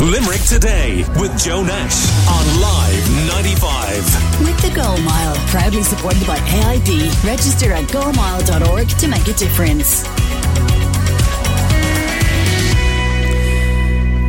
Limerick Today with Joe Nash on Live 95. With the GOAL Mile, proudly supported by AIB. Register at goalmile.org to make a difference.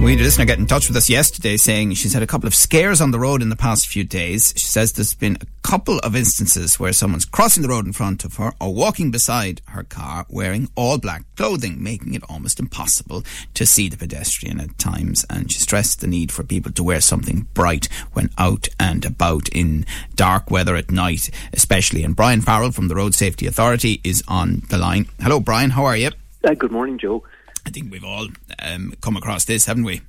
We had a listener get in touch with us yesterday saying she's had a couple of scares on the road in the past few days. She says there's been a couple of instances where someone's crossing the road in front of her or walking beside her car wearing all black clothing, making it almost impossible to see the pedestrian at times. And she stressed the need for people to wear something bright when out and about in dark weather at night, especially. And Brian Farrell from the Road Safety Authority is on the line. Hello, Brian. How are you? Uh, good morning, Joe. I think we've all um, come across this, haven't we?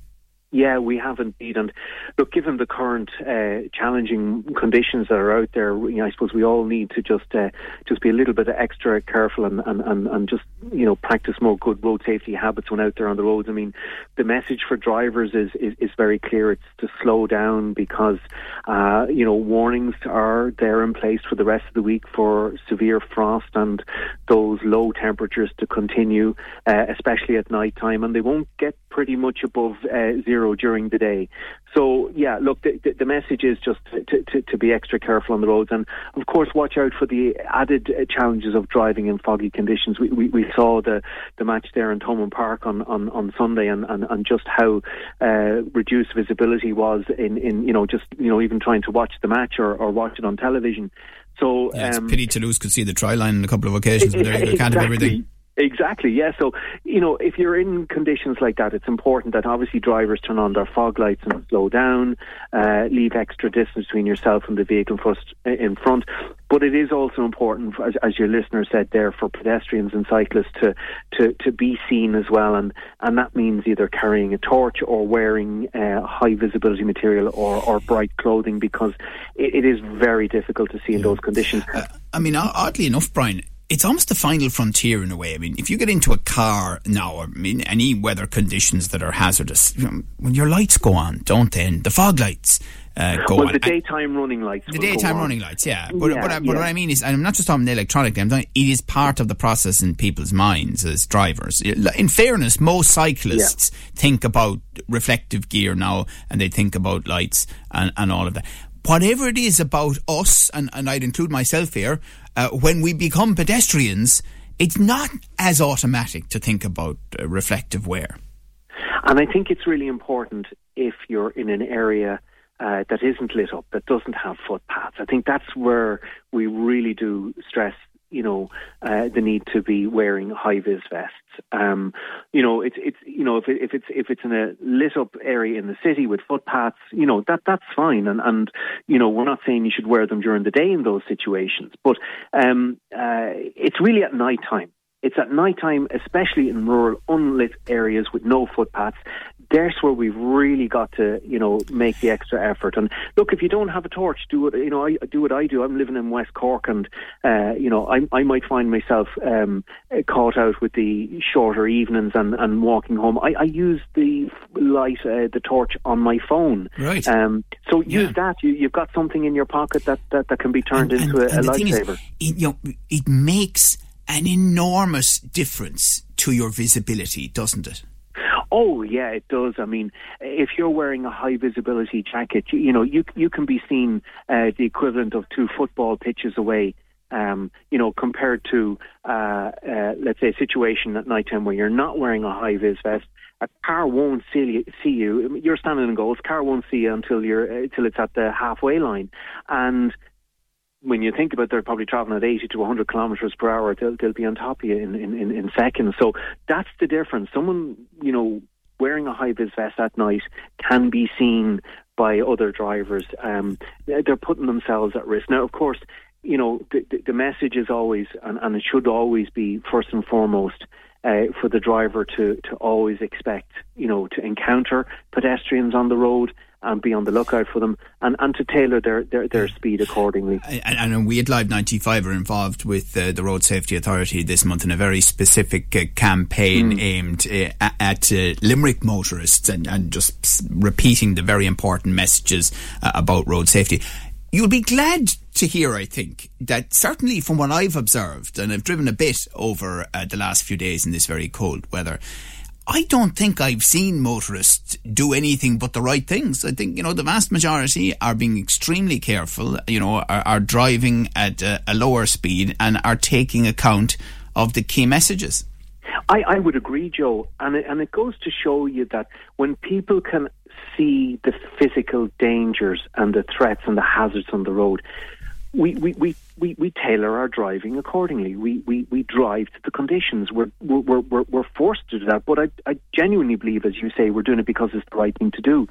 Yeah, we have indeed. And look, given the current uh, challenging conditions that are out there, you know, I suppose we all need to just uh, just be a little bit extra careful and, and, and, and just you know practice more good road safety habits when out there on the roads. I mean, the message for drivers is is, is very clear. It's to slow down because uh, you know warnings are there in place for the rest of the week for severe frost and those low temperatures to continue, uh, especially at night time, and they won't get pretty much above uh, zero during the day. So yeah, look, the, the message is just to, to, to, be extra careful on the roads, and of course, watch out for the added uh, challenges of driving in foggy conditions. We, we, we saw the, the match there in Thomond Park on, on, on Sunday, and, and, and just how uh, reduced visibility was in, in you know just you know even trying to watch the match or, or watch it on television. So yeah, it's um, pity Toulouse could see the try line on a couple of occasions, but there you can't have everything. Exactly, yeah. So, you know, if you're in conditions like that, it's important that obviously drivers turn on their fog lights and slow down, uh, leave extra distance between yourself and the vehicle first in front. But it is also important, as, as your listener said there, for pedestrians and cyclists to, to, to be seen as well. And, and that means either carrying a torch or wearing uh, high visibility material or, or bright clothing because it, it is very difficult to see in those conditions. Uh, I mean, oddly enough, Brian, it's almost the final frontier in a way. I mean, if you get into a car now, I mean, any weather conditions that are hazardous, you know, when your lights go on, don't they? And the fog lights. Uh, go well, on. the daytime running lights. The daytime running lights, yeah. But, yeah, but, but yeah. what I mean is, I'm not just talking the electronic. I'm talking, it is part of the process in people's minds as drivers. In fairness, most cyclists yeah. think about reflective gear now, and they think about lights and, and all of that whatever it is about us, and, and I'd include myself here, uh, when we become pedestrians, it's not as automatic to think about uh, reflective wear. And I think it's really important if you're in an area uh, that isn't lit up, that doesn't have footpaths. I think that's where we really do stress you know, uh, the need to be wearing high vis vests. Um, you know, it's it's you know if it, if it's if it's in a lit up area in the city with footpaths, you know that that's fine. And and you know we're not saying you should wear them during the day in those situations, but um, uh, it's really at night time. It's at night time, especially in rural, unlit areas with no footpaths, That's where we've really got to, you know, make the extra effort. And look, if you don't have a torch, do what you know. I do what I do. I'm living in West Cork, and uh, you know, I, I might find myself um, caught out with the shorter evenings and, and walking home. I, I use the light, uh, the torch on my phone. Right. Um, so use that. You, you've got something in your pocket that, that, that can be turned and, into and, a, a lifesaver. Is, it, you know, it makes an enormous difference to your visibility, doesn't it? Oh yeah, it does. I mean, if you're wearing a high visibility jacket, you, you know you you can be seen uh, the equivalent of two football pitches away. Um, you know, compared to uh, uh, let's say a situation at night time where you're not wearing a high vis vest, a car won't see, you. You're standing in goals, car won't see you until you're until it's at the halfway line, and when you think about they're probably traveling at 80 to 100 kilometres per hour, they'll, they'll be on top of you in, in, in, in seconds. So that's the difference. Someone, you know, wearing a high vis vest at night can be seen by other drivers. Um, they're putting themselves at risk. Now, of course, you know, the, the message is always, and, and it should always be, first and foremost, uh, for the driver to, to always expect, you know, to encounter pedestrians on the road and be on the lookout for them and, and to tailor their, their, their speed accordingly. And, and we at Live 95 are involved with uh, the Road Safety Authority this month in a very specific uh, campaign mm. aimed uh, at uh, Limerick motorists and, and just repeating the very important messages uh, about road safety. You'll be glad to hear, I think, that certainly from what I've observed, and I've driven a bit over uh, the last few days in this very cold weather, I don't think I've seen motorists do anything but the right things. I think, you know, the vast majority are being extremely careful, you know, are, are driving at a, a, lower speed and are taking account of the key messages. I, I would agree, Joe. And it, and it goes to show you that when people can see the physical dangers and the threats and the hazards on the road, we, we, we, we, tailor our driving accordingly. We, we, we drive to the conditions. We're, we're, we're, we're forced to do that. But I, I genuinely believe, as you say, we're doing it because it's the right thing to do.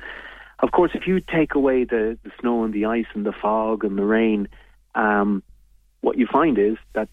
Of course, if you take away the, the snow and the ice and the fog and the rain, um, what you find is that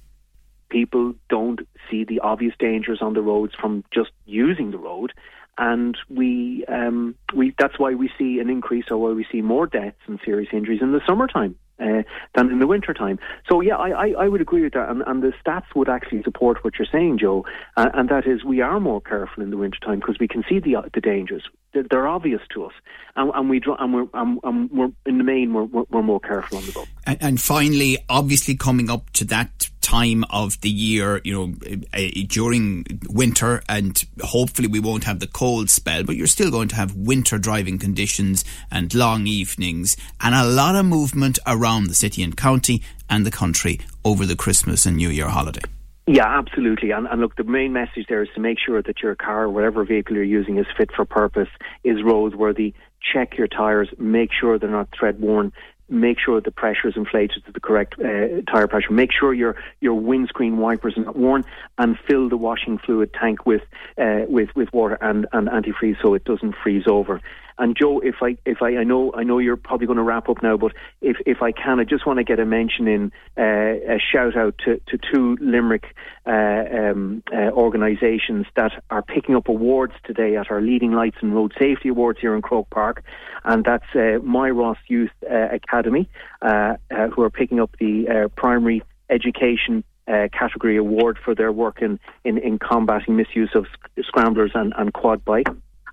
people don't see the obvious dangers on the roads from just using the road and we um, we that's why we see an increase or why we see more deaths and serious injuries in the summertime uh, than in the winter time. So yeah, I, I, I would agree with that, and, and, the stats would actually support what you're saying, Joe. Uh, and that is, we are more careful in the winter time because we can see the the dangers. They're, they're obvious to us, and, and we and we're, and, and we're in the main we're, we're, more careful on the road. And, and finally, obviously, coming up to that time of the year, you know, uh, during winter, and hopefully we won't have the cold spell, but you're still going to have winter driving conditions and long evenings, and a lot of movement around the city and county and the country over the Christmas and New Year holiday. Yeah, absolutely. And, and, look, the main message there is to make sure that your car, whatever vehicle you're using, is fit for purpose, is roadworthy. Check your tyres, make sure they're not tread worn. Make sure the pressure is inflated to the correct uh, tire pressure. Make sure your your windscreen wipers are not worn, and fill the washing fluid tank with uh, with with water and, and antifreeze so it doesn't freeze over. And Joe, if I if I, I know I know you're probably going to wrap up now, but if if I can, I just want to get a mention in uh, a shout out to, to two Limerick uh, um, uh, organisations that are picking up awards today at our Leading Lights and Road Safety Awards here in Croke Park, and that's uh, Moyross Youth uh, Academy, uh, who are picking up the primary education uh, category award for their work in, in, in combating misuse of sc- scramblers and, and quad bike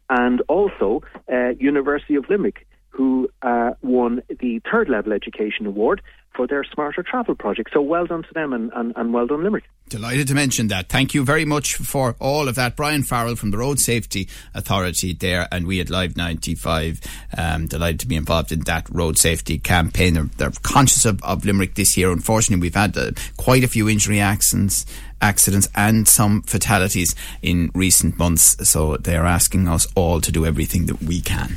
and also uh, University of Limerick, uh, won the third level education award for their smarter travel project. So well done to them and, and, and, well done Limerick. Delighted to mention that. Thank you very much for all of that. Brian Farrell from the Road Safety Authority there and we at Live 95 um, delighted to be involved in that road safety campaign. They're, they're conscious of, of, Limerick this year. Unfortunately, we've had uh, quite a few injury accidents accidents and some fatalities in recent months. So they are asking us all to do everything that we can.